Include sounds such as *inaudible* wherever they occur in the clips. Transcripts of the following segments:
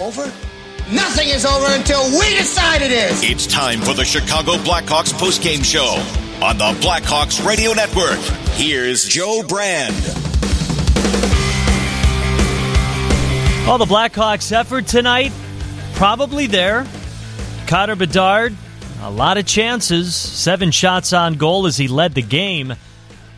Over? Nothing is over until we decide it is. It's time for the Chicago Blackhawks postgame show on the Blackhawks Radio Network. Here's Joe Brand. Well, the Blackhawks' effort tonight, probably there. Connor Bedard, a lot of chances, seven shots on goal as he led the game.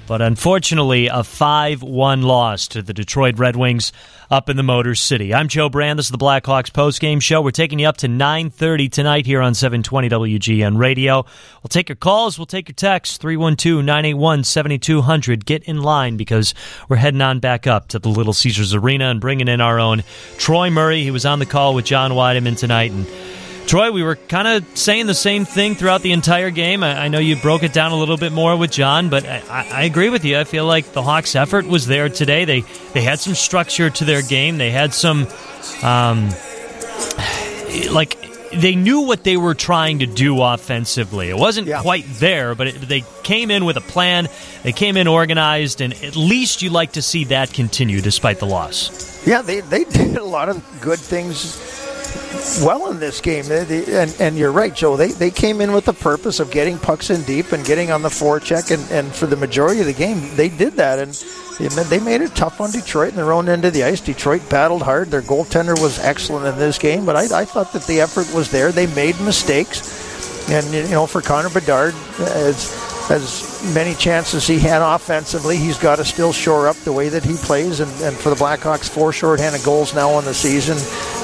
But unfortunately, a 5 1 loss to the Detroit Red Wings up in the Motor City. I'm Joe Brand. This is the Blackhawks postgame show. We're taking you up to 9.30 tonight here on 720 WGN Radio. We'll take your calls. We'll take your texts. 312-981-7200. Get in line because we're heading on back up to the Little Caesars Arena and bringing in our own Troy Murray. He was on the call with John Wiedeman tonight and Troy, we were kind of saying the same thing throughout the entire game. I, I, know you broke it down a little bit more with John, but I, I, agree with you. I feel like the Hawks' effort was there today. They they had some structure to their game. They had some, um, like they knew what they were trying to do offensively. It wasn't yeah. quite there, but it, they came in with a plan. They came in organized, and at least you like to see that continue despite the loss. Yeah, they they *laughs* did a lot of good things well in this game. And, and you're right, Joe. They, they came in with the purpose of getting pucks in deep and getting on the forecheck. And, and for the majority of the game, they did that. And they made it tough on Detroit in their own end of the ice. Detroit battled hard. Their goaltender was excellent in this game. But I, I thought that the effort was there. They made mistakes. And, you know, for Connor Bedard, as, as many chances he had offensively, he's got to still shore up the way that he plays. And, and for the Blackhawks, four shorthanded goals now in the season.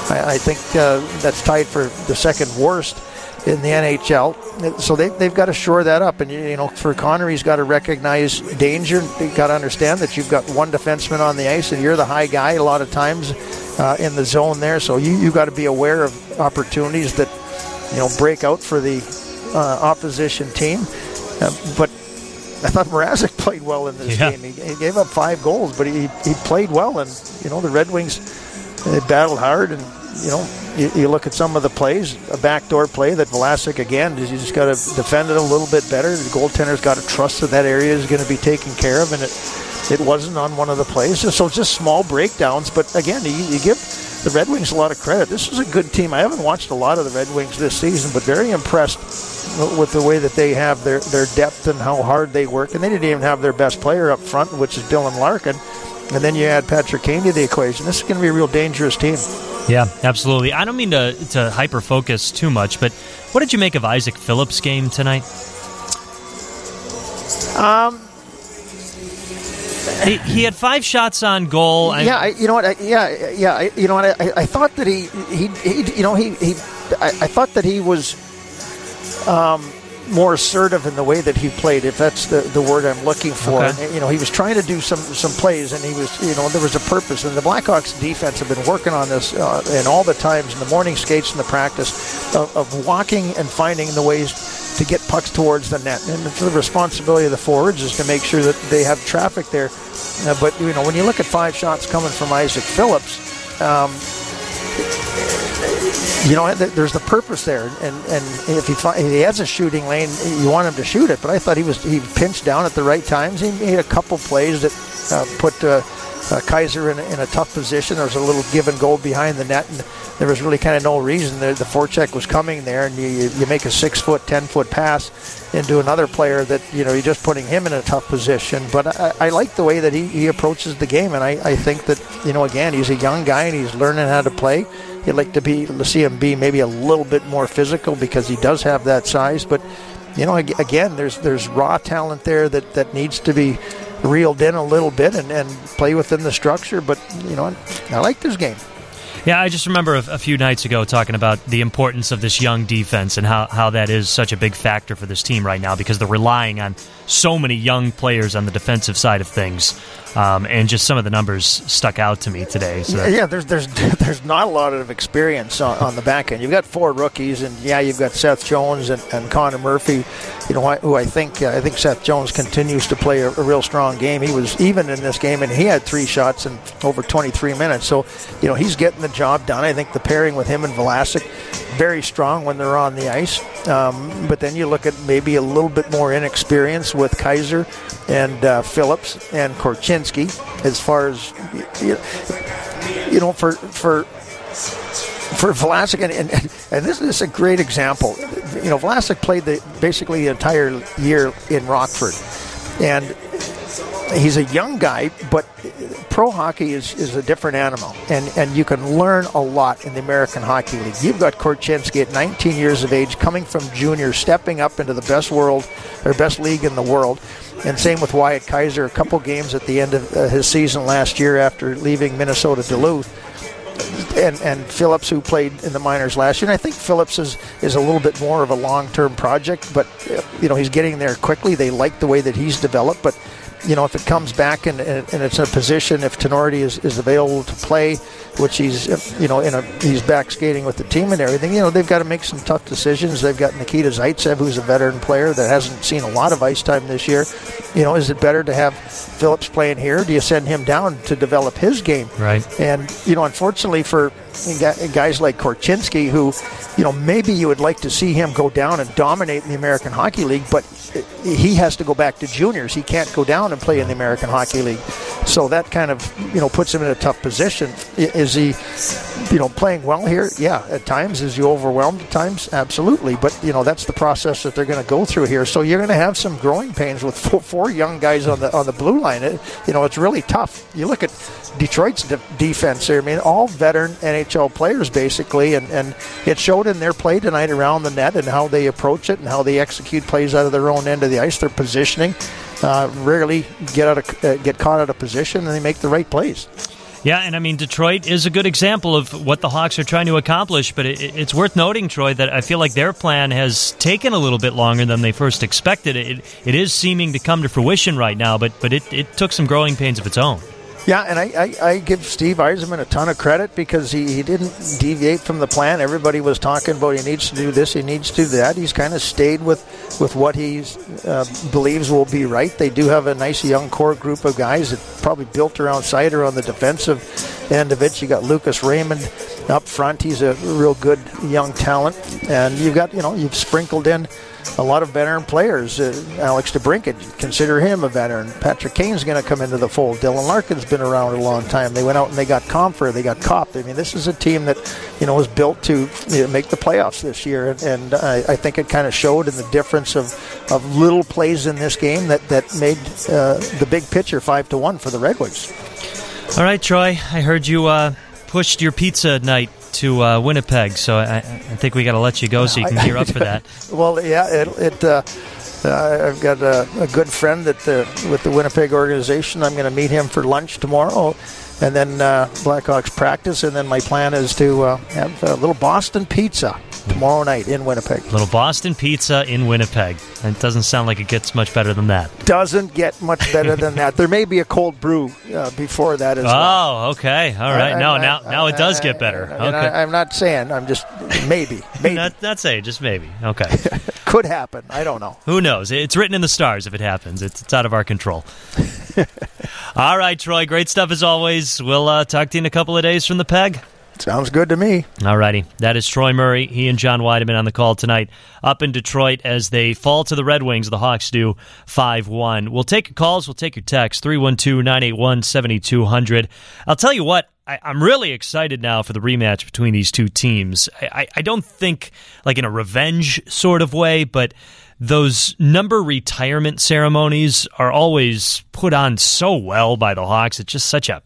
I, I think uh, that's tied for the second worst in the NHL. So they, they've got to shore that up. And, you know, for Connor, he's got to recognize danger. You've got to understand that you've got one defenseman on the ice and you're the high guy a lot of times uh, in the zone there. So you, you've got to be aware of opportunities that, you know, break out for the uh, opposition team. Uh, but I thought Mrazek *laughs* played well in this yeah. game. He, he, gave up five goals, but he, he played well. And, you know, the Red Wings they battled hard, and you know, you, you, look at some of the plays, a backdoor play that Vlasic again, you just got to defend it a little bit better. The goaltender's got to trust that that area is going to be taken care of, and it it wasn't on one of the plays. So just small breakdowns, but again, you, you give the Red Wings a lot of credit. This is a good team. I haven't watched a lot of the Red Wings this season, but very impressed with the way that they have their, their depth and how hard they work. And they didn't even have their best player up front, which is Dylan Larkin and then you add Patrick Kane to the equation. This is going to be a real dangerous team. Yeah, absolutely. I don't mean to, to hyper focus too much, but what did you make of Isaac Phillips' game tonight? Um, he, he had five shots on goal. Yeah, I, you know what? I, yeah, yeah. I, you know what? I, I thought that he, he, he you know, he, he I, I thought that he was um, more assertive in the way that he played, if that's the, the word I'm looking for. Okay. And, you know, he was trying to do some some plays, and he was, you know, there was a purpose. And the Blackhawks defense have been working on this uh, in all the times in the morning skates and the practice of, of walking and finding the ways to get pucks towards the net. And the responsibility of the forwards is to make sure that they have traffic there. Uh, but you know, when you look at five shots coming from Isaac Phillips. Um, you know, there's the purpose there, and and if he if he has a shooting lane, you want him to shoot it. But I thought he was he pinched down at the right times. He made a couple plays that uh, put uh, uh, Kaiser in, in, a tough position. There was a little give and go behind the net, and there was really kind of no reason. The, the forecheck was coming there, and you you make a six foot, ten foot pass into another player that you know you're just putting him in a tough position. But I, I like the way that he, he approaches the game, and I, I think that you know again he's a young guy and he's learning how to play You'd like to be to see him be maybe a little bit more physical because he does have that size. But you know, again, there's there's raw talent there that, that needs to be reeled in a little bit and, and play within the structure. But you know, I like this game. Yeah, I just remember a, a, few nights ago talking about the importance of this young defense and how, how that is such a big factor for this team right now because they're relying on so many young players on the defensive side of things. Um, and just some of the numbers stuck out to me today. So yeah, there's there's *laughs* there's not a lot of experience on, on, the back end. You've got four rookies, and yeah, you've got Seth Jones and, and Connor Murphy. You know, who I think uh, I think Seth Jones continues to play a, a, real strong game. He was even in this game, and he had three shots in over 23 minutes. So you know, he's getting the job done. I think the pairing with him and Vlasic very strong when they're on the ice. Um, but then you look at maybe a little bit more inexperience with Kaiser and uh, Phillips and As far as you know, for for for Vlasic, and, and, and this is a great example. You know, Vlasic played the basically the entire year in Rockford, and he's a young guy, but pro hockey is, is a different animal, and, and you can learn a lot in the American Hockey League. You've got Korchinski at 19 years of age, coming from junior, stepping up into the best world or best league in the world, and same with Wyatt Kaiser. A couple games at the end of uh, his season last year after leaving Minnesota Duluth and and Phillips, who played in the minors last year. And I think Phillips is is a little bit more of a long term project, but uh, you know he's getting there quickly. They like the way that he's developed, but you know, if it comes back and, and, and it's a position, if Tinordi is, is available to play, which he's, you know, in a he's back skating with the team and everything, you know, they've got to make some tough decisions. They've got Nikita Zaitsev, who's a veteran player that hasn't seen a lot of ice time this year. You know, is it better to have Phillips playing here? Do you send him down to develop his game? Right. And, you know, unfortunately for guys like Korchinski, who, you know, maybe you would like to see him go down and dominate in the American Hockey League, but he has to go back to juniors. He can't go down and play in the American Hockey League. So that kind of, you know, puts him in a tough position. Is he, you know, playing well here? Yeah, at times. Is he overwhelmed at times? Absolutely. But, you know, that's the process that they're going to go through here. So you're going to have some growing pains with *laughs* four, young guys on the on the blue line. It, you know, it's really tough. You look at Detroit's de- defense here. I mean, all veteran NHL players basically, and, and it showed in their play tonight around the net and how they approach it and how they execute plays out of their own end of the ice. Their positioning uh, rarely get out of, uh, get caught out of position, and they make the right plays. Yeah, and I mean, Detroit is a good example of what the Hawks are trying to accomplish, but it, it's worth noting, Troy, that I feel like their plan has taken a little bit longer than they first expected. It, it is seeming to come to fruition right now, but, but it, it took some growing pains of its own. Yeah, and I, I, I, give Steve Yzerman a ton of credit because he, he didn't deviate from the plan. Everybody was talking about he needs to do this, he needs to do that. He's kind of stayed with, with what he uh, believes will be right. They do have a nice young core group of guys that probably built around Seider on the defensive end of it. You got Lucas Raymond up front. He's a real good young talent. And you've got, you know, you've sprinkled in a lot of veteran players. Uh, Alex DeBrincat, consider him a veteran. Patrick Kane's going to come into the fold. Dylan Larkin's been around a long time. They went out and they got Compher, they got Copp. I mean, this is a team that you know was built to you know, make the playoffs this year, and, and I, I, think it kind of showed in the difference of, of little plays in this game that that made uh, the big picture five to one for the Redwoods. All right, Troy. I heard you uh, pushed your pizza at night to uh, Winnipeg, so I, I think we got to let you go so you can gear up for that. *laughs* well, yeah, it. it uh, uh, I've got a, a, good friend that the, with the Winnipeg organization. I'm going to meet him for lunch tomorrow, and then uh, Blackhawks practice, and then my plan is to uh, have a little Boston pizza tomorrow night in Winnipeg. Little Boston pizza in Winnipeg. It doesn't sound like it gets much better than that. Doesn't get much better than that. There may be a cold brew uh, before that as oh, well. Oh, okay. All right. I, no, I, now I, now it does get better. Okay. I, am not saying. I'm just maybe. *laughs* Maybe. not, not saying. Just maybe. Okay. *laughs* Could happen. I don't know. Who knows? It's written in the stars if it happens. It's, it's out of our control. *laughs* All right, Troy. Great stuff as always. We'll uh, talk to you in a couple of days from the peg. Sounds good to me. All righty. That is Troy Murray. He and John Wiedeman on the call tonight up in Detroit as they fall to the Red Wings. The Hawks do 5 1. We'll take your calls. We'll take your texts 312 981 7200. I'll tell you what. I, am really excited now for the rematch between these two teams. I, I, I don't think like in a revenge sort of way, but those number retirement ceremonies are always put on so well by the Hawks. It's just such a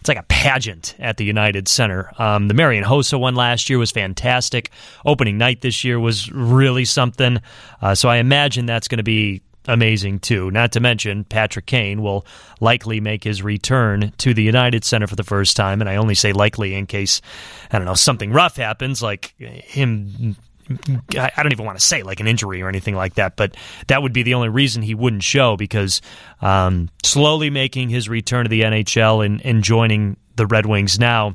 it's like a pageant at the United Center. Um, the Marian Hossa one last year was fantastic. Opening night this year was really something. Uh, so I imagine that's going to be amazing too. Not to mention, Patrick Kane will likely make his return to the United Center for the first time. And I only say likely in case, I don't know, something rough happens, like him I don't even want to say like an injury or anything like that, but that would be the only reason he wouldn't show because um, slowly making his return to the NHL and, and joining the Red Wings now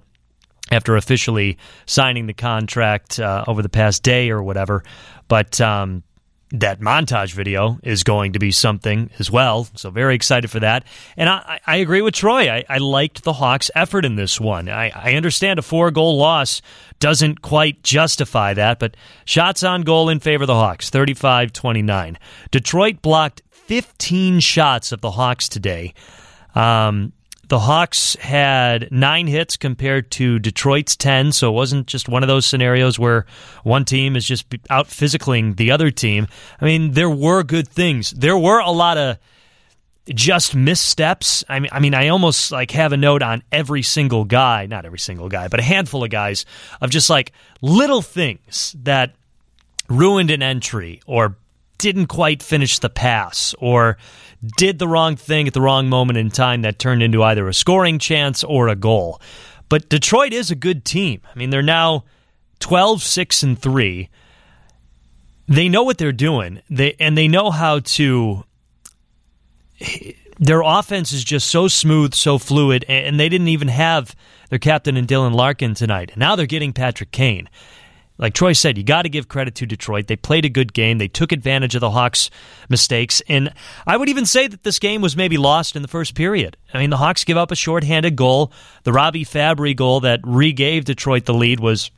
after officially signing the contract uh, over the past day or whatever. But um, that montage video is going to be something as well. So very excited for that. And I, I agree with Troy. I, I, liked the Hawks' effort in this one. I, I understand a four goal loss doesn't quite justify that, but shots on goal in favor of the Hawks, 35 29. Detroit blocked 15 shots of the Hawks today. Um, the Hawks had nine hits compared to Detroit's 10, so it wasn't just one of those scenarios where one team is just out physicaling the other team. I mean, there were good things. There were a lot of just missteps. I mean, I mean, I almost like have a note on every single guy, not every single guy, but a handful of guys of just like little things that ruined an entry or didn't quite finish the pass or did the wrong thing at the wrong moment in time that turned into either a scoring chance or a goal. But Detroit is a good team. I mean, they're now 12 6 and 3. They know what they're doing. They and they know how to their offense is just so smooth, so fluid, and they didn't even have their captain and Dylan Larkin tonight. Now they're getting Patrick Kane like Troy said, you got to give credit to Detroit. They played a good game. They took advantage of the Hawks' mistakes. And I would even say that this game was maybe lost in the first period. I mean, the Hawks give up a shorthanded goal. The Robby Fabbri goal that regave Detroit the lead was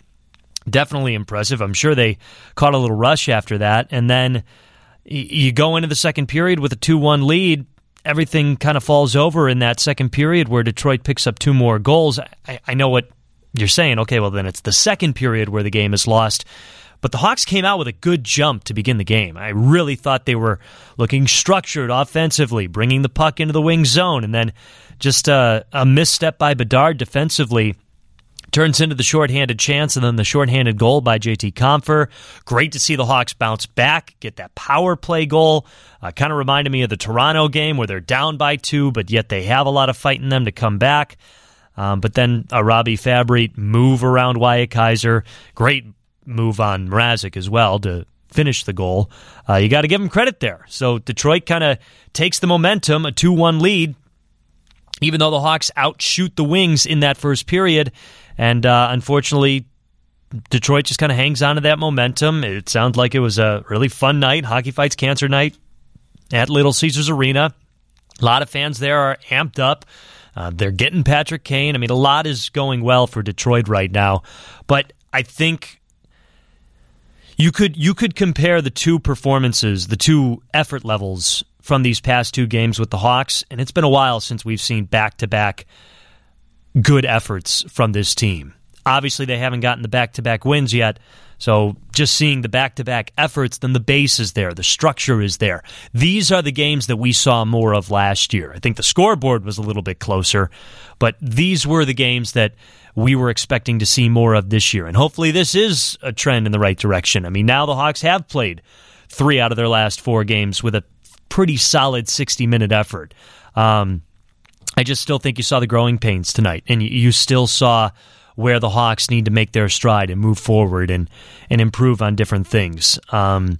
definitely impressive. I'm sure they caught a little rush after that. And then you go into the second period with a 2 1 lead. Everything kind of falls over in that second period where Detroit picks up two more goals. I, I know what you're saying, okay, well, then it's the second period where the game is lost. But the Hawks came out with a good jump to begin the game. I really thought they were looking structured offensively, bringing the puck into the wing zone, and then just a, a misstep by Bedard defensively turns into the shorthanded chance and then the shorthanded goal by JT Compher. Great to see the Hawks bounce back, get that power play goal. Uh, kind of reminded me of the Toronto game where they're down by two, but yet they have a lot of fight in them to come back. Um, but then a Robby Fabbri move around Wyatt Kaiser. Great move on Mrazek as well to finish the goal. Uh, you got to give him credit there. So Detroit kind of takes the momentum, a 2 1 lead, even though the Hawks outshoot the Wings in that first period. And uh, unfortunately, Detroit just kind of hangs on to that momentum. It sounds like it was a really fun night, Hockey Fights Cancer Night at Little Caesars Arena. A lot of fans there are amped up. Uh, they're getting Patrick Kane. I mean, a lot is going well for Detroit right now, but I think you could you could compare the two performances, the two effort levels from these past two games with the Hawks, and it's been a while since we've seen back to back good efforts from this team. Obviously, they haven't gotten the back to back wins yet, so just seeing the back to back efforts, then the base is there, the structure is there. These are the games that we saw more of last year. I think the scoreboard was a little bit closer, but these were the games that we were expecting to see more of this year. And hopefully this is a trend in the right direction. I mean, now the Hawks have played three out of their last four games with a pretty solid 60 minute effort. Um, I just still think you saw the growing pains tonight, and you, you still saw where the Hawks need to make their stride and move forward and and improve on different things. Um,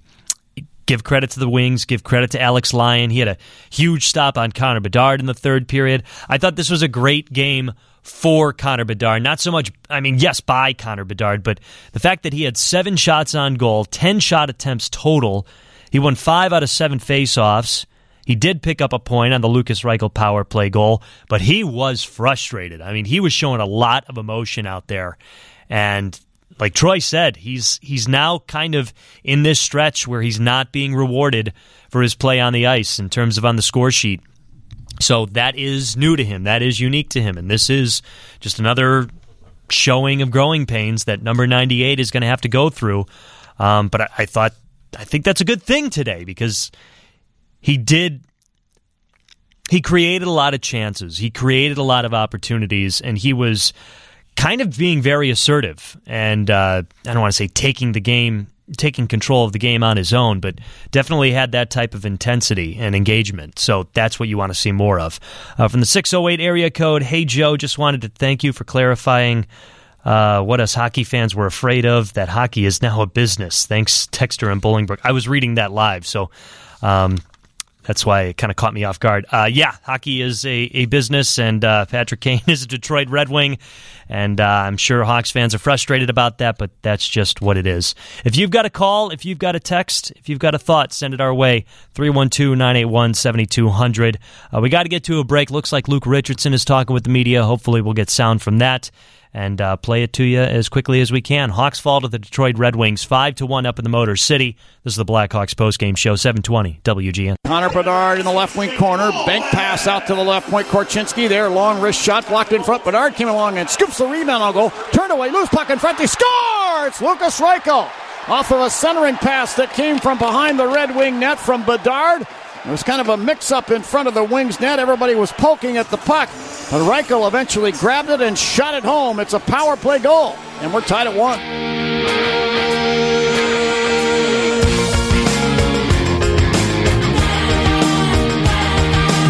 give credit to the Wings, give credit to Alex Lyon. He had a huge stop on Connor Bedard in the third period. I thought this was a great game for Connor Bedard. Not so much, I mean, yes, by Connor Bedard, but the fact that he had seven shots on goal, 10 shot attempts total. He won five out of seven faceoffs. He did pick up a point on the Lukas Reichel power play goal, but he was frustrated. I mean, he was showing a lot of emotion out there. And like Troy said, he's he's now kind of in this stretch where he's not being rewarded for his play on the ice in terms of on the score sheet. So that is new to him. That is unique to him. And this is just another showing of growing pains that number 98 is going to have to go through. Um, but I, I thought, I think that's a good thing today because he did he created a lot of chances. He created a lot of opportunities, and he was kind of being very assertive. And uh, I don't want to say taking the game, taking control of the game on his own, but definitely had that type of intensity and engagement. So that's what you want to see more of. Uh, from the 608 area code, hey Joe, just wanted to thank you for clarifying. Uh, what us hockey fans were afraid of that hockey is now a business. Thanks, Texter and Bolingbrook. I was reading that live, so um, that's why it kind of caught me off guard. Uh, yeah, hockey is a, a business, and uh, Patrick Kane *laughs* is a Detroit Red Wing, and uh, I'm sure Hawks fans are frustrated about that, but that's just what it is. If you've got a call, if you've got a text, if you've got a thought, send it our way 312 981 7200. Uh, we got to get to a break. Looks like Luke Richardson is talking with the media. Hopefully, we'll get sound from that. And uh, play it to you as quickly as we can. Hawks fall to the Detroit Red Wings, five to one up in the Motor City. This is the Blackhawks postgame show, seven twenty WGN. Connor Bedard in the left wing corner, bank pass out to the left point. Korchinski there, long wrist shot blocked in front. Bedard came along and scoops the rebound. I'll go turned away, loose puck in front. He scores. Lukas Reichel off of a centering pass that came from behind the Red Wing net from Bedard. It was kind of a mix up in front of the Wings net. Everybody was poking at the puck. But Reichel eventually grabbed it and shot it home. It's a power play goal. And we're tied at one.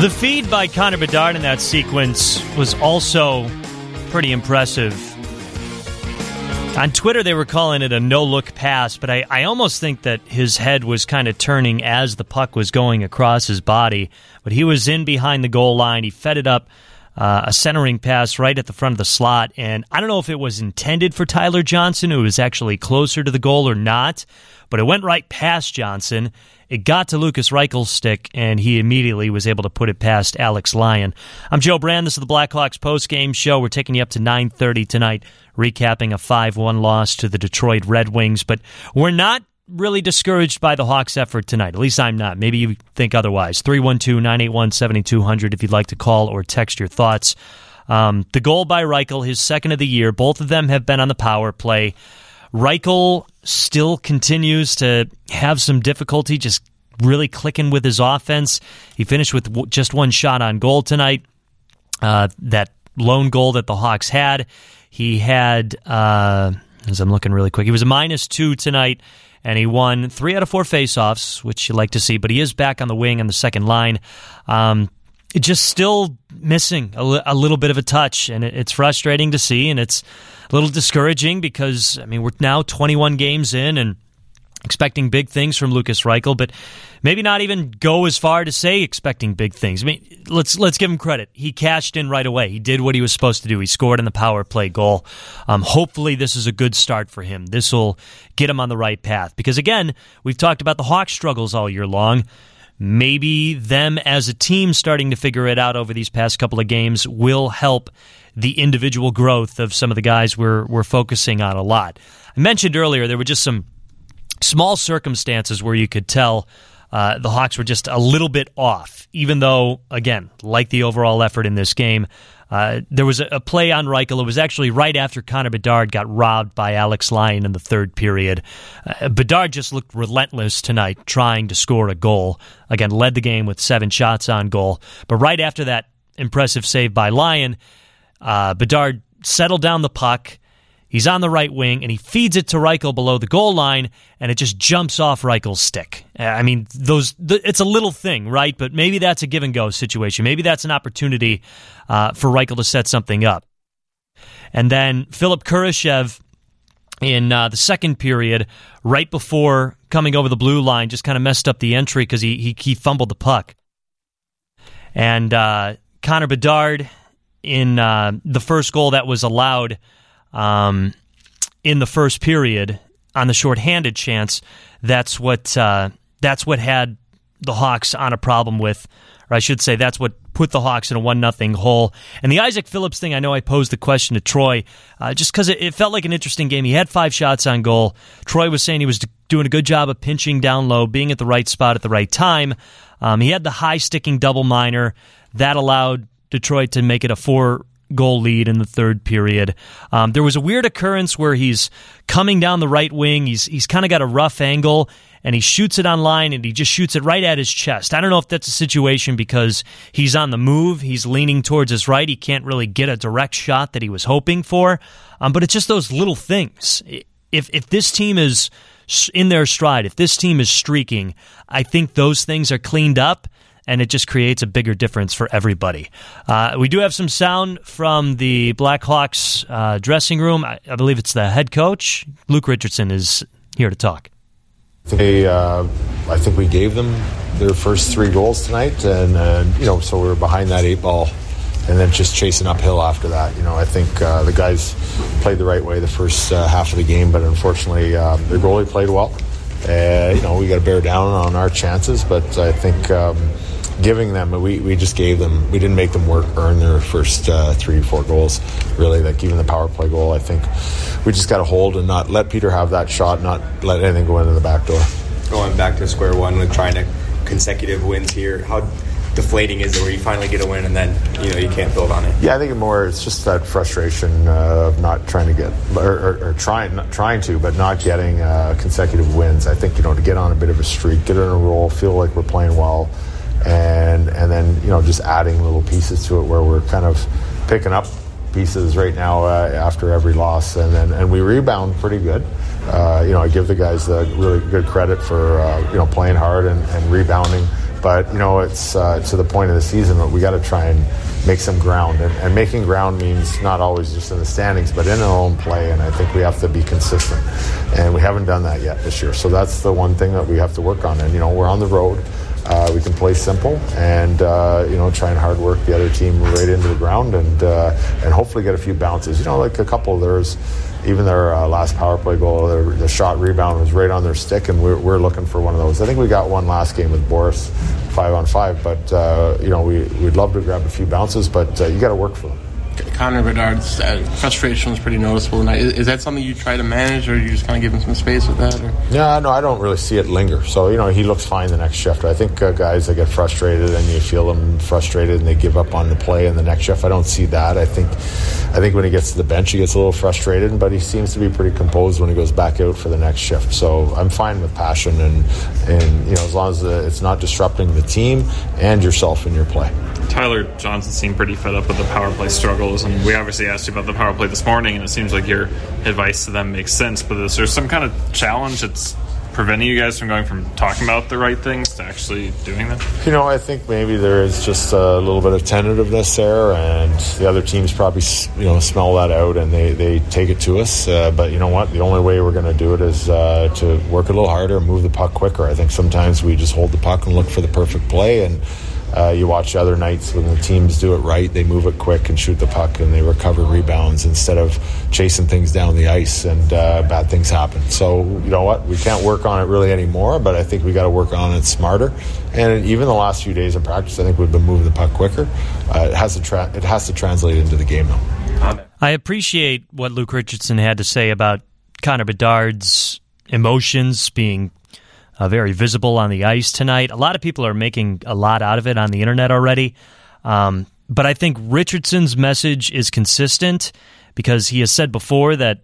The feed by Connor Bedard in that sequence was also pretty impressive. On Twitter, they were calling it a no look pass, but I, I almost think that his head was kind of turning as the puck was going across his body. But he was in behind the goal line. He fed it up uh, a centering pass right at the front of the slot. And I don't know if it was intended for Tyler Johnson, who was actually closer to the goal or not, but it went right past Johnson. It got to Lukas Reichel's stick, and he immediately was able to put it past Alex Lyon. I'm Joe Brand. This is the Blackhawks post-game show. We're taking you up to 9.30 tonight, recapping a 5-1 loss to the Detroit Red Wings. But we're not really discouraged by the Hawks' effort tonight. At least I'm not. Maybe you think otherwise. 312 981 7200 if you'd like to call or text your thoughts. Um, the goal by Reichel, his second of the year, both of them have been on the power play. Reichel still continues to have some difficulty just really clicking with his offense. He finished with just one shot on goal tonight. Uh, that lone goal that the Hawks had. He had, uh, as I'm looking really quick, he was a minus two tonight, and he won three out of four faceoffs, which you like to see, but he is back on the wing on the second line. Um, just still missing a, li- a, little bit of a touch, and it, it's frustrating to see, and it's a little discouraging because I mean we're now 21 games in and expecting big things from Lukas Reichel, but maybe not even go as far to say expecting big things. I mean, let's let's give him credit. He cashed in right away. He did what he was supposed to do. He scored in the power play goal. Um, hopefully, this is a good start for him. This will get him on the right path because again, we've talked about the Hawks' struggles all year long. Maybe them as a team starting to figure it out over these past couple of games will help the individual growth of some of the guys we're we're focusing on a lot. I mentioned earlier there were just some small circumstances where you could tell uh, the Hawks were just a little bit off, even though, again, like the overall effort in this game, uh, there was a, a, play on Reichel. It was actually right after Connor Bedard got robbed by Alex Lyon in the third period. Uh, Bedard just looked relentless tonight, trying to score a goal. Again, led the game with seven shots on goal. But right after that impressive save by Lyon, uh, Bedard settled down the puck He's on the right wing and he feeds it to Reichel below the goal line, and it just jumps off Reichel's stick. Uh, I mean, those it's a little thing, right? But maybe that's a give and go situation. Maybe that's an opportunity uh, for Reichel to set something up. And then Philipp Kurashev in uh, the second period, right before coming over the blue line, just kind of messed up the entry because he, he, he fumbled the puck. And uh, Connor Bedard in uh, the first goal that was allowed um, in the first period on the shorthanded chance. That's what uh, that's what had the Hawks on a problem with, or I should say, that's what put the Hawks in a one nothing hole. And the Isaac Phillips thing, I know I posed the question to Troy, uh, just because it, it, felt like an interesting game. He had five shots on goal. Troy was saying he was doing a good job of pinching down low, being at the right spot at the right time. Um, he had the high sticking double minor that allowed Detroit to make it a four goal lead in the third period. Um, there was a weird occurrence where he's coming down the right wing. He's he's kind of got a rough angle and he shoots it on line and he just shoots it right at his chest. I don't know if that's a situation because he's on the move, he's leaning towards his right, he can't really get a direct shot that he was hoping for. Um, but it's just those little things. If if this team is in their stride, if this team is streaking, I think those things are cleaned up and it just creates a bigger difference for everybody. Uh, we do have some sound from the Blackhawks uh, dressing room. I, I, believe it's the head coach, Luke Richardson, is here to talk. They, uh, I think we gave them their first three goals tonight, and uh, you know, so we were behind that eight ball, and then just chasing uphill after that. You know, I think uh, the guys played the right way the first uh, half of the game, but unfortunately, um, their goalie played well. you know, we got to bear down on our chances, but I think. Um, giving them, we, we just gave them, we didn't make them work, earn their first uh, three, four goals, really. Like even the power play goal, I think we just got to hold and not let Peter have that shot, not let anything go into the back door. Going back to square one with trying to consecutive wins here, how deflating is it where you finally get a win and then you know you can't build on it? Yeah, I think more it's just that frustration uh, of not trying to get or, or, or, trying not trying to, but not getting uh, consecutive wins. I think you know to get on a bit of a streak, get in a roll, feel like we're playing well, and and then you know just adding little pieces to it where we're kind of picking up pieces right now uh, after every loss, and then and we rebound pretty good. Uh, you know, I give the guys the really good credit for uh, you know playing hard and, and rebounding but you know, it's uh, to the point of the season that we got to try and make some ground, and, and, making ground means not always just in the standings, but in our own play. And I think we have to be consistent, and we haven't done that yet this year. So that's the one thing that we have to work on. And you know, we're on the road. Uh, we can play simple and uh, you know try and hard work the other team right into the ground and uh, and hopefully get a few bounces. You know, like a couple of theirs even their uh, last power play goal, their, the shot rebound was right on their stick, and we're, we're looking for one of those. I think we got one last game with Boris, five on five, but uh, you know we, we'd love to grab a few bounces, but uh, you got to work for them. Connor Bedard's uh, frustration was pretty noticeable tonight. Is, is, that something you try to manage, or you just kind of give him some space with that? Yeah, no, I don't really see it linger. So you know, he looks fine the next shift. I think uh, guys that get frustrated and you feel them frustrated and they give up on the play in the next shift. I don't see that. I think, I think when he gets to the bench, he gets a little frustrated, but he seems to be pretty composed when he goes back out for the next shift. So I'm fine with passion and and you know as long as it's not disrupting the team and yourself in your play. Tyler Johnson seemed pretty fed up with the power play struggles, and we obviously asked you about the power play this morning, and it seems like your advice to them makes sense. But is there some kind of challenge that's preventing you guys from going from talking about the right things to actually doing them? You know, I think maybe there is just a little bit of tentativeness there, and the other teams probably you know smell that out and they, they take it to us. Uh, but you know what? The only way we're going to do it is uh, to work a little harder, move the puck quicker. I think sometimes we just hold the puck and look for the perfect play and uh, you watch other nights when the teams do it right, they move it quick and shoot the puck and they recover rebounds instead of chasing things down the ice and uh, bad things happen. So, you know what? We can't work on it really anymore, but I think we got to work on it smarter. And even the last few days of practice, I think we've been moving the puck quicker. Uh, it, has to tra- it has to translate into the game, though. I appreciate what Luke Richardson had to say about Connor Bedard's emotions being uh, very visible on the ice tonight. A lot of people are making a lot out of it on the internet already. Um, but I think Richardson's message is consistent because he has said before that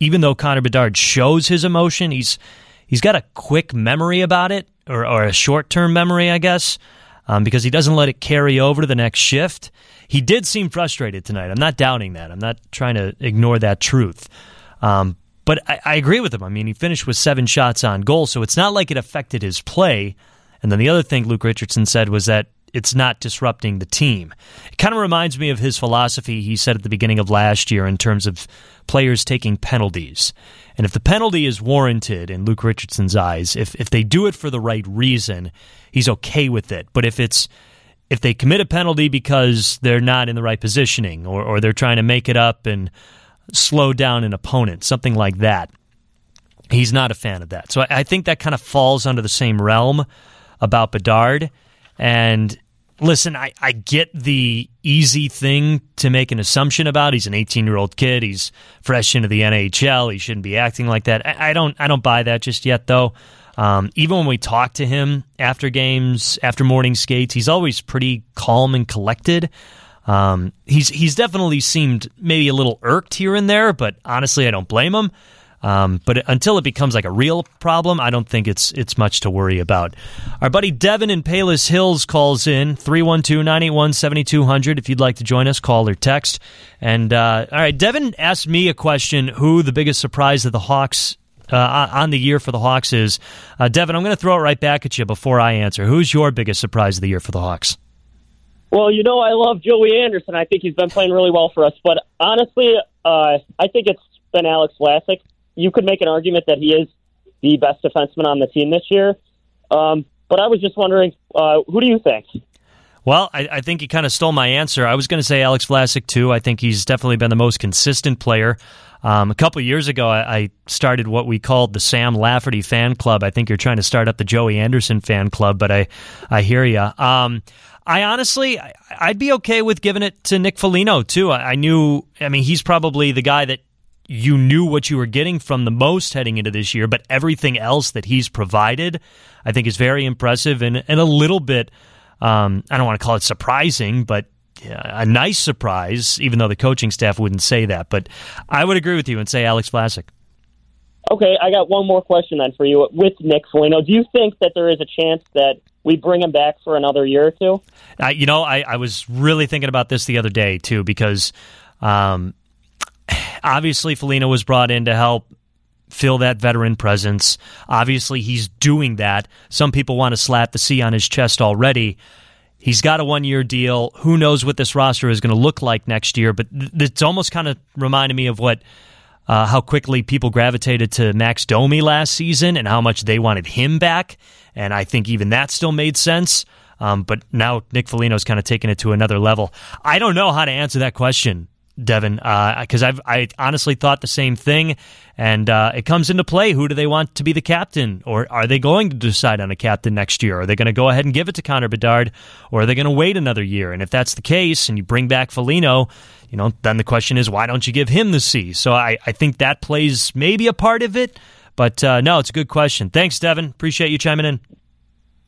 even though Connor Bedard shows his emotion, he's he's got a quick memory about it, or, or a short term memory, I guess, um, because he doesn't let it carry over to the next shift. He did seem frustrated tonight. I'm not doubting that. I'm not trying to ignore that truth. Um, but I, I agree with him. I mean, he finished with seven shots on goal, so it's not like it affected his play. And then the other thing Luke Richardson said was that it's not disrupting the team. It kind of reminds me of his philosophy he said at the beginning of last year in terms of players taking penalties. And if the penalty is warranted in Luke Richardson's eyes, if if they do it for the right reason, he's okay with it. But if it's if they commit a penalty because they're not in the right positioning or, or they're trying to make it up and slow down an opponent, something like that. He's not a fan of that. So I, I think that kind of falls under the same realm about Bedard. And listen, I, I get the easy thing to make an assumption about. He's an 18 year old kid. He's fresh into the NHL. He shouldn't be acting like that. I, I don't I don't buy that just yet, though. Um, even when we talk to him after games, after morning skates, he's always pretty calm and collected. Um, he's he's definitely seemed maybe a little irked here and there, but honestly, I don't blame him. Um, but until it becomes like a real problem, I don't think it's it's much to worry about. Our buddy Devin in Palos Hills calls in 312-981-7200 if you'd like to join us, call or text. And uh, all right, Devin asked me a question: Who the biggest surprise of the Hawks uh, on the year for the Hawks is? Uh, Devin, I'm going to throw it right back at you before I answer. Who's your biggest surprise of the year for the Hawks? Well, you know, I love Joey Anderson. I think he's been playing really well for us. But honestly, uh, I think it's been Alex Vlasic. You could make an argument that he is the best defenseman on the team this year. Um, but I was just wondering, uh, who do you think? Well, I, I think you kind of stole my answer. I was going to say Alex Vlasic too. I think he's definitely been the most consistent player. Um, a couple years ago, I, I, started what we called the Sam Lafferty fan club. I think you're trying to start up the Joey Anderson fan club, but I, I hear you. Um, I honestly, I'd be okay with giving it to Nick Foligno too. I, knew, I mean, he's probably the guy that you knew what you were getting from the most heading into this year, but everything else that he's provided, I think is very impressive and, and a little bit um, I don't want to call it surprising, but a nice surprise, even though the coaching staff wouldn't say that. But I would agree with you and say Alex Vlasic. Okay, I got one more question then for you. With Nick Foligno, do you think that there is a chance that we bring him back for another year or two? Uh, you know, I, I, was really thinking about this the other day, too, because um, obviously Foligno was brought in to help fill that veteran presence. Obviously, he's doing that. Some people want to slap the C on his chest already. He's got a one year deal. Who knows what this roster is going to look like next year? But th- it's almost kind of reminded me of what. Uh, how quickly people gravitated to Max Domi last season and how much they wanted him back. And I think even that still made sense. Um, but now Nick Foligno's kind of taken it to another level. I don't know how to answer that question Devin, because uh, I've I honestly thought the same thing, and uh, it comes into play. Who do they want to be the captain, or are they going to decide on a captain next year? Are they going to go ahead and give it to Connor Bedard, or are they going to wait another year? And if that's the case, and you bring back Foligno, you know, then the question is, why don't you give him the C? So I, I think that plays maybe a part of it, but uh, no, it's a good question. Thanks, Devin. Appreciate you chiming in.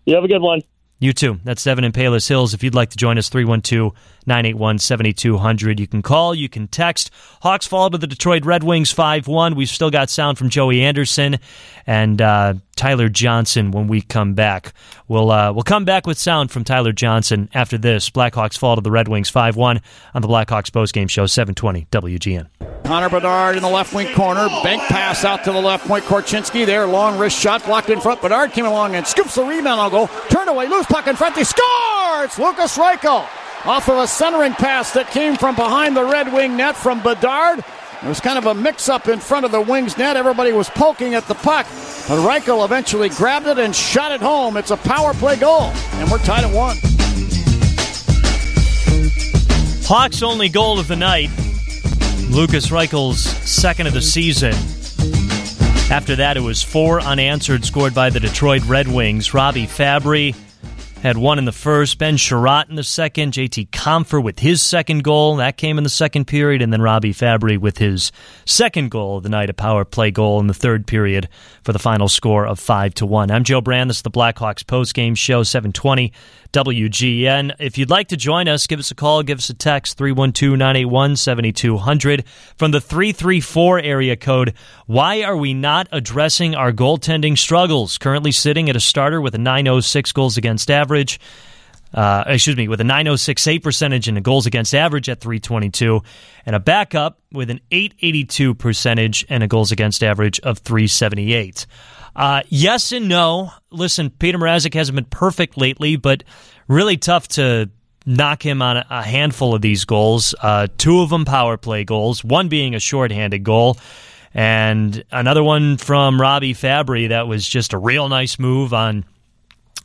You have a good one. You too. That's Devin in Palos Hills. If you'd like to join us, 312 981 7200. You can call, you can text. Hawks fall to the Detroit Red Wings 5 1. We've still got sound from Joey Anderson and uh, Tyler Johnson when we come back. We'll, uh, we'll come back with sound from Tyler Johnson after this. Blackhawks fall to the Red Wings 5 1 on the Blackhawks postgame show, 720 WGN. Connor Bedard in the left wing corner. Bank pass out to the left point. Korchinski there. Long wrist shot blocked in front. Bedard came along and scoops the rebound. I'll go. Turn away. Loose puck in front. They score! It's Lukas Reichel off of a centering pass that came from behind the Red Wing net from Bedard. It was kind of a mix up in front of the Wings net. Everybody was poking at the puck. But Reichel eventually grabbed it and shot it home. It's a power play goal. And we're tied at one. Hawks' only goal of the night Lukas Reichel's second of the season. After that, it was four unanswered scored by the Detroit Red Wings. Robby Fabbri had one in the first, Ben Chiarot in the second, JT Compher with his second goal. That came in the second period, and then Robby Fabbri with his second goal of the night, a power play goal in the third period for the final score of 5 to 1. I'm Joe Brand. This is the Blackhawks post game show, 720 WGN. If you'd like to join us, give us a call, give us a text, 312 981 7200. From the 334 area code, why are we not addressing our goaltending struggles? Currently sitting at a starter with a 906 goals against average. Uh, excuse me, with a 906 save percentage and a goals against average at 322, and a backup with an 882 percentage and a goals against average of 378. Uh, yes and no. Listen, Peter Mrazek hasn't been perfect lately, but really tough to knock him on a handful of these goals. Uh, two of them power play goals, one being a shorthanded goal, and another one from Robby Fabbri that was just a real nice move on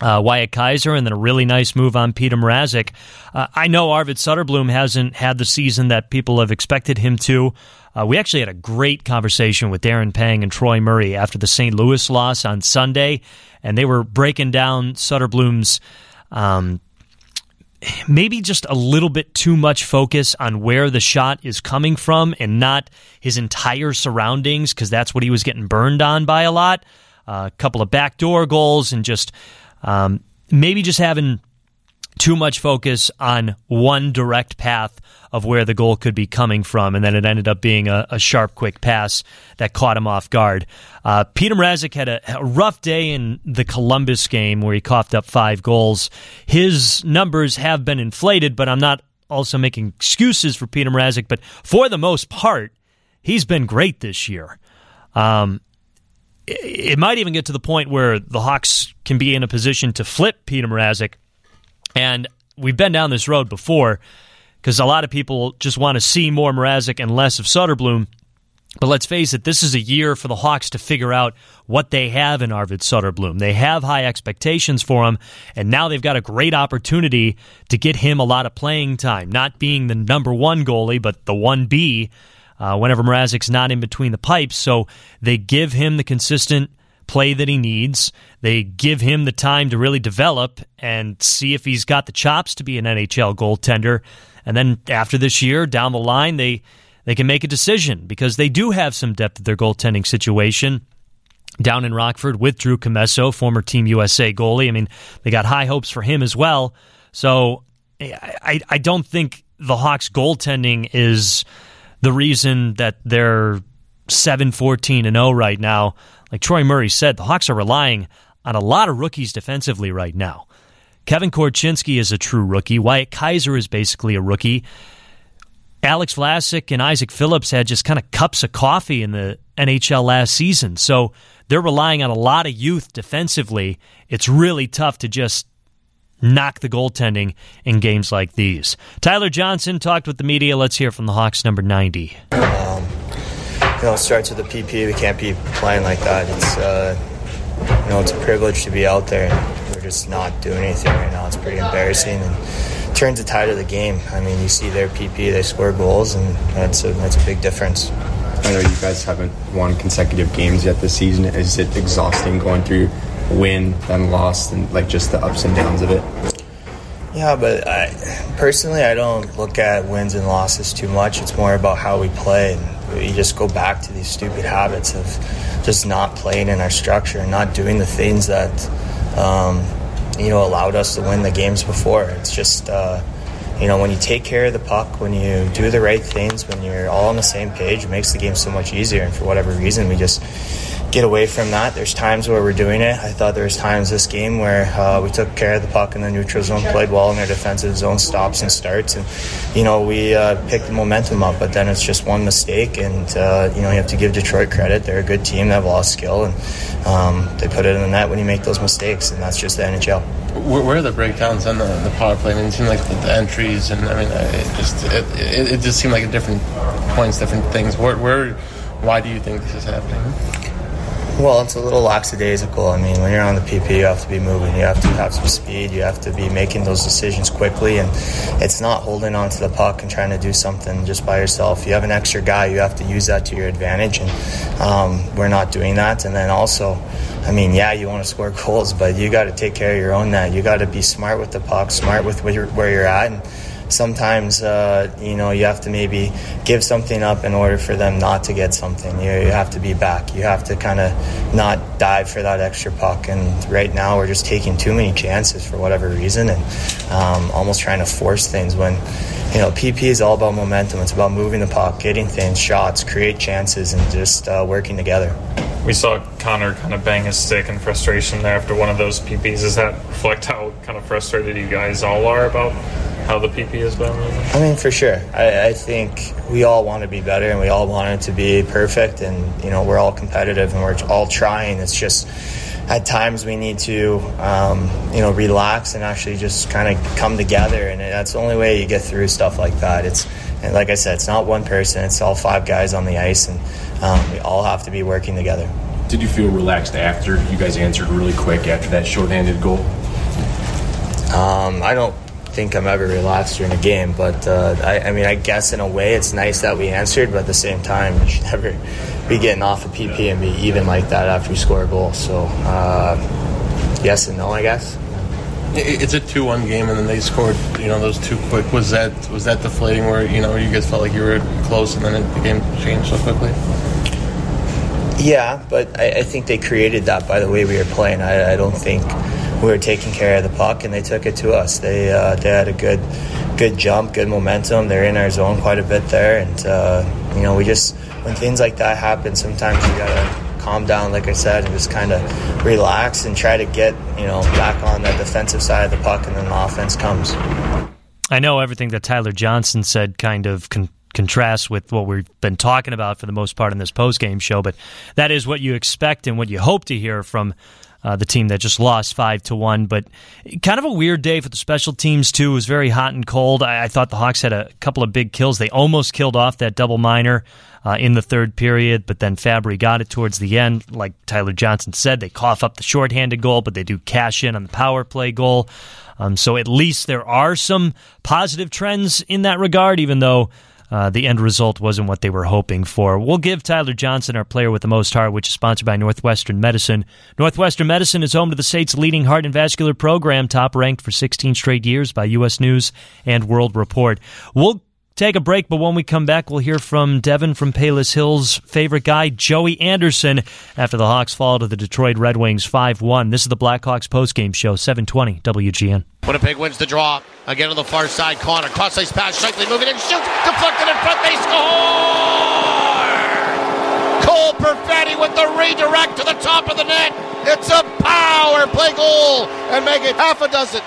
uh, Wyatt Kaiser, and then a really nice move on Peter Mrazek. Uh, I know Arvid Soderblom hasn't had the season that people have expected him to. Uh, we actually had a great conversation with Darren Pang and Troy Murray after the St. Louis loss on Sunday, and they were breaking down Soderblom's um, maybe just a little bit too much focus on where the shot is coming from and not his entire surroundings because that's what he was getting burned on by a lot. Uh, a couple of backdoor goals and just um, maybe just having too much focus on one direct path of where the goal could be coming from, and then it ended up being a, a sharp, quick pass that caught him off guard. Uh, Peter Mrazek had a, a, rough day in the Columbus game where he coughed up five goals. His numbers have been inflated, but I'm not also making excuses for Peter Mrazek, but for the most part, he's been great this year. Um, it might even get to the point where the Hawks can be in a position to flip Peter Mrazek. And we've been down this road before because a lot of people just want to see more Mrazek and less of Soderblom. But let's face it, this is a year for the Hawks to figure out what they have in Arvid Soderblom. They have high expectations for him, and now they've got a great opportunity to get him a lot of playing time. Not being the number one goalie, but the 1B uh, whenever Mrazek's not in between the pipes. So they give him the consistent play that he needs. They give him the time to really develop and see if he's got the chops to be an NHL goaltender. And then after this year, down the line, they they can make a decision because they do have some depth at their goaltending situation down in Rockford with Drew Commesso, former Team USA goalie. I mean, they got high hopes for him as well. So I, I don't think the Hawks goaltending is the reason that they're 7 14 and 0 right now. Like Troy Murray said, the Hawks are relying on a lot of rookies defensively right now. Kevin Korchinski is a true rookie. Wyatt Kaiser is basically a rookie. Alex Vlasic and Isaac Phillips had just kind of cups of coffee in the NHL last season. So they're relying on a lot of youth defensively. It's really tough to just knock the goaltending in games like these. Tyler Johnson talked with the media. Let's hear from the Hawks number 90. Um, you know, it starts with the PP. We can't be playing like that. It's, uh, you know, it's a privilege to be out there. And we're just not doing anything right now. It's pretty embarrassing. And turns the tide of the game. I mean, you see their PP, they score goals, and that's a that's a big difference. I know you guys haven't won consecutive games yet this season. Is it exhausting going through win then loss and like just the ups and downs of it? Yeah, but I, personally, I don't look at wins and losses too much. It's more about how we play, and we just go back to these stupid habits of just not playing in our structure and not doing the things that. Um, you know, allowed us to win the games before. It's just, uh, you know, when you take care of the puck, when you do the right things, when you're all on the same page, it makes the game so much easier. And for whatever reason, we just get away from that. There's times where we're doing it. I thought there was times this game where uh, we took care of the puck in the neutral zone, played well in our defensive zone, stops and starts, and you know we uh, picked the momentum up. But then it's just one mistake, and uh, you know you have to give Detroit credit. They're a good team. They have a lot of skill, and um, they put it in the net when you make those mistakes, and that's just the NHL. Where, are the breakdowns on the, the power play? I mean, it seemed like the, the entries, and I mean, it just it, it, it just seemed like different points, different things. Where, where, why do you think this is happening? Well, it's a little lackadaisical. I mean, when you're on the PP, you have to be moving. You have to have some speed. You have to be making those decisions quickly. And it's not holding on to the puck and trying to do something just by yourself. You have an extra guy. You have to use that to your advantage. And um, we're not doing that. And then also, I mean, yeah, you want to score goals, but you got to take care of your own net. You got to be smart with the puck, smart with where you're, where you're at. And, sometimes uh, you know you have to maybe give something up in order for them not to get something. You, you have to be back. You have to kind of not dive for that extra puck. And right now we're just taking too many chances for whatever reason and um, almost trying to force things when. You know, PP is all about momentum. It's about moving the puck, getting things, shots, create chances, and just uh, working together we saw Connor kind of bang his stick in frustration there after one of those PPs. Does that reflect how kind of frustrated you guys all are about how the PP has been? I mean, for sure. I, I, think we all want to be better and we all want it to be perfect. And, you know, we're all competitive and we're all trying. It's just at times we need to, um, you know, relax and actually just kind of come together. And that's the only way you get through stuff like that. It's, and like I said, it's not one person, it's all five guys on the ice. And um, we all have to be working together. Did you feel relaxed after you guys answered really quick after that shorthanded goal? Um, I don't think I'm ever relaxed during a game. But uh, I, I, mean, I guess in a way it's nice that we answered, but at the same time, *laughs* you should never be getting off a of PP and be even like that after you score a goal. So uh, yes and no, I guess. It's a two-one game, and then they scored. You know, those two quick. Was that was that deflating? Where you know you guys felt like you were close, and then it, the game changed so quickly. Yeah, but I, I, think they created that by the way we were playing. I, I don't think we were taking care of the puck, and they took it to us. They uh, they had a good good jump, good momentum. They're in our zone quite a bit there, and uh, you know we just when things like that happen, sometimes you gotta calm down, like I said, and just kind of relax and try to get you know back on the defensive side of the puck, and then the offense comes. I know everything that Tyler Johnson said kind of. Con- contrasts with what we've been talking about for the most part in this post game show, but that is what you expect and what you hope to hear from uh, the team that just lost five to one. But kind of a weird day for the special teams too. It was very hot and cold. I, I thought the Hawks had a couple of big kills. They almost killed off that double minor uh, in the third period, but then Fabbri got it towards the end. Like Tyler Johnson said, they cough up the shorthanded goal, but they do cash in on the power play goal. Um, so at least there are some positive trends in that regard, even though uh, the end result wasn't what they were hoping for. We'll give Tyler Johnson our player with the most heart, which is sponsored by Northwestern Medicine. Northwestern Medicine is home to the state's leading heart and vascular program, top ranked for 16 straight years by U.S. News and World Report. We'll take a break, but when we come back, we'll hear from Devin from Palos Hills' favorite guy, Joey Anderson, after the Hawks fall to the Detroit Red Wings 5 1. This is the Blackhawks postgame show, 720 WGN. Winnipeg wins the draw. Again on the far side, Connor. Cross ice pass, Scheifele moving in, shoots, deflected in front, they score! Cole Perfetti with the redirect to the top of the net. It's a power play goal and make it half a dozen.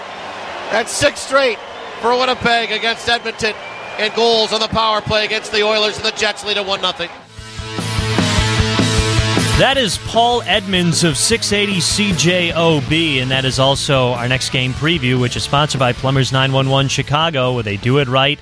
That's six straight for Winnipeg against Edmonton and goals on the power play against the Oilers and the Jets lead at 1 0. That is Paul Edmonds of 680 CJOB, and that is also our next game preview, which is sponsored by Plumbers 911 Chicago, where they do it right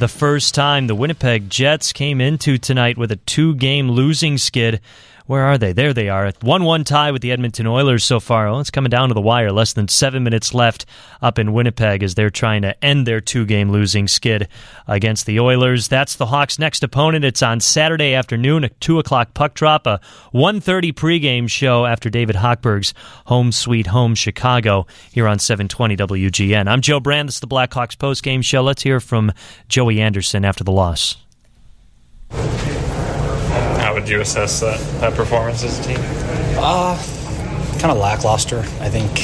the first time. The Winnipeg Jets came into tonight with a two game losing skid where are they? There they are. 1 1 tie with the Edmonton Oilers so far. Well, it's coming down to the wire. Less than seven minutes left up in Winnipeg as they're trying to end their two game losing skid against the Oilers. That's the Hawks' next opponent. It's on Saturday afternoon, a 2 o'clock puck drop, a 1.30 pregame show after David Hochberg's Home Sweet Home Chicago here on 720 WGN. I'm Joe Brand. This is the Blackhawks postgame show. Let's hear from Joey Anderson after the loss would you assess that, that performance as a team? Uh, kind of lackluster. I think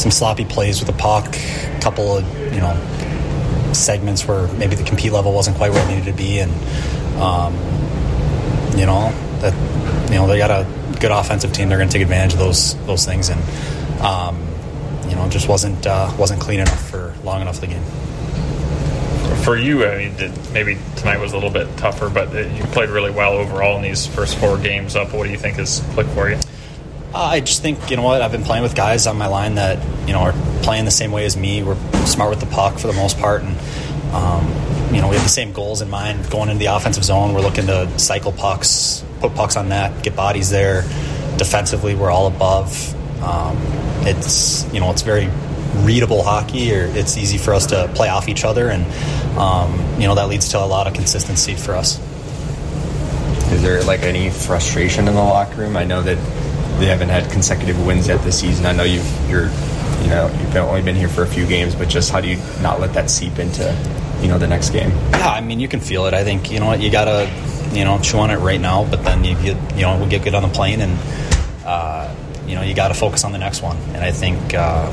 some sloppy plays with the puck, a couple of, you know, segments where maybe the compete level wasn't quite where it needed to be. And, um, you know, that, you know, they got a good offensive team. They're going to take advantage of those, those things. And, um, you know, just wasn't, uh, wasn't clean enough for long enough of the game for you, I mean, did, maybe tonight was a little bit tougher, but you played really well overall in these first four games up. What do you think has clicked for you? Uh, I just think you know what I've been playing with guys on my line that you know are playing the same way as me. We're smart with the puck for the most part, and um, you know we have the same goals in mind going into the offensive zone. We're looking to cycle pucks, put pucks on net, get bodies there. Defensively, we're all above. Um, it's you know it's very readable hockey, or it's easy for us to play off each other, and um, you know that leads to a lot of consistency for us. Is there like any frustration in the locker room? I know that they haven't had consecutive wins yet this season. I know you've you're you know you've only been here for a few games, but just how do you not let that seep into you know the next game? Yeah, I mean you can feel it. I think you know what you gotta you know chew on it right now, but then you get you know we'll get good on the plane and. Uh, you know, you got to focus on the next one. And I think, uh,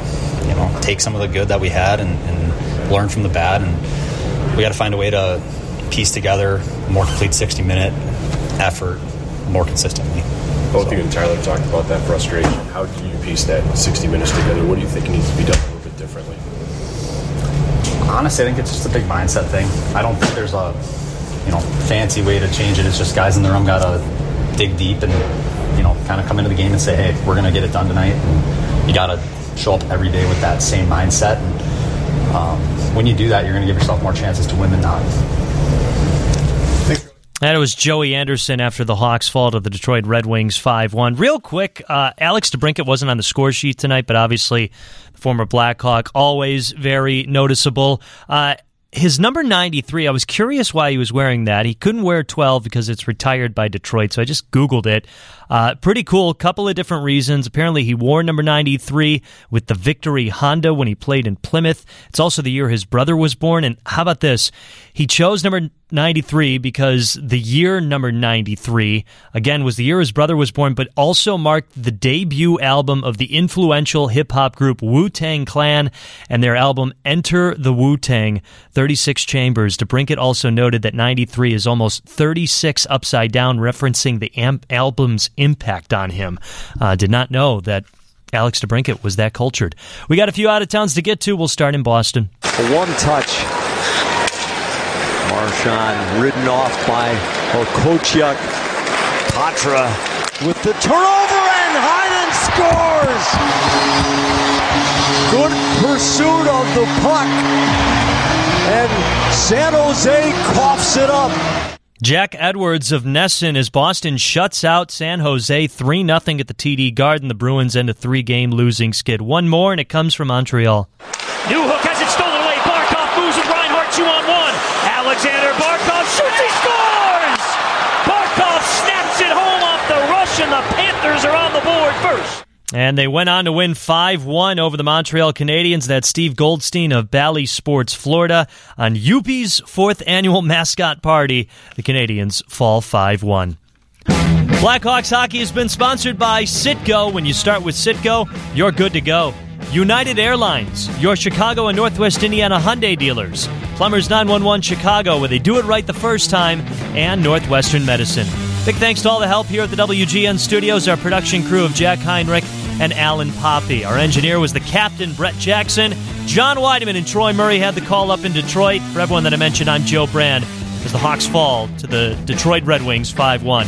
you know, take some of the good that we had and, and learn from the bad. And we got to find a way to piece together a more complete 60 minute effort more consistently. Both so. you and Tyler talked about that frustration. How do you piece that 60 minutes together? What do you think needs to be done a little bit differently? Honestly, I think it's just a big mindset thing. I don't think there's a you know fancy way to change it. It's just guys in the room got to dig deep and you know, kind of come into the game and say, hey, we're going to get it done tonight. And you got to show up every day with that same mindset. And um, when you do that, you're going to give yourself more chances to win than not. That was Joey Anderson after the Hawks fall to the Detroit Red Wings 5 1. Real quick, uh, Alex DeBrincat wasn't on the score sheet tonight, but obviously the former Blackhawk, always very noticeable. Uh, his number 93, I was curious why he was wearing that. He couldn't wear 12 because it's retired by Detroit, so I just Googled it. Uh, pretty cool. Couple of different reasons. Apparently, he wore number 93 with the Victory Honda when he played in Plymouth. It's also the year his brother was born. And how about this? He chose number 93 because the year number 93, again, was the year his brother was born, but also marked the debut album of the influential hip hop group Wu Tang Clan and their album Enter the Wu Tang 36 Chambers. DeBrincat also noted that 93 is almost 36 upside down, referencing the amp- album's impact on him. Uh, did not know that Alex DeBrincat was that cultured. We got a few out of towns to get to. We'll start in Boston. One touch. Marchand ridden off by Okhotiuk. Patra with the turnover and Heinen and scores! Good pursuit of the puck. And San Jose coughs it up. Jack Edwards of NESN as Boston shuts out San Jose 3 0 at the TD Garden. The Bruins end a three game losing skid. One more, and it comes from Montreal. Newhook has it stolen away. Barkov moves with Reinhart two on one. Alexander Barkov shoots, he scores! Barkov snaps it home off the rush, and the Panthers are on the board first. And they went on to win 5 1 over the Montreal Canadiens. That's Steve Goldstein of Bally Sports, Florida. On UP's fourth annual mascot party, the Canadiens fall 5 1. Blackhawks hockey has been sponsored by Citgo. When you start with Citgo, you're good to go. United Airlines, your Chicago and Northwest Indiana Hyundai dealers. Plumbers 911 Chicago, where they do it right the first time, and Northwestern Medicine. Big thanks to all the help here at the WGN studios, our production crew of Jack Heinrich and Alan Poppy. Our engineer was the captain, Brett Jackson. John Wiedeman and Troy Murray had the call up in Detroit. For everyone that I mentioned, I'm Joe Brand as the Hawks fall to the Detroit Red Wings 5 1.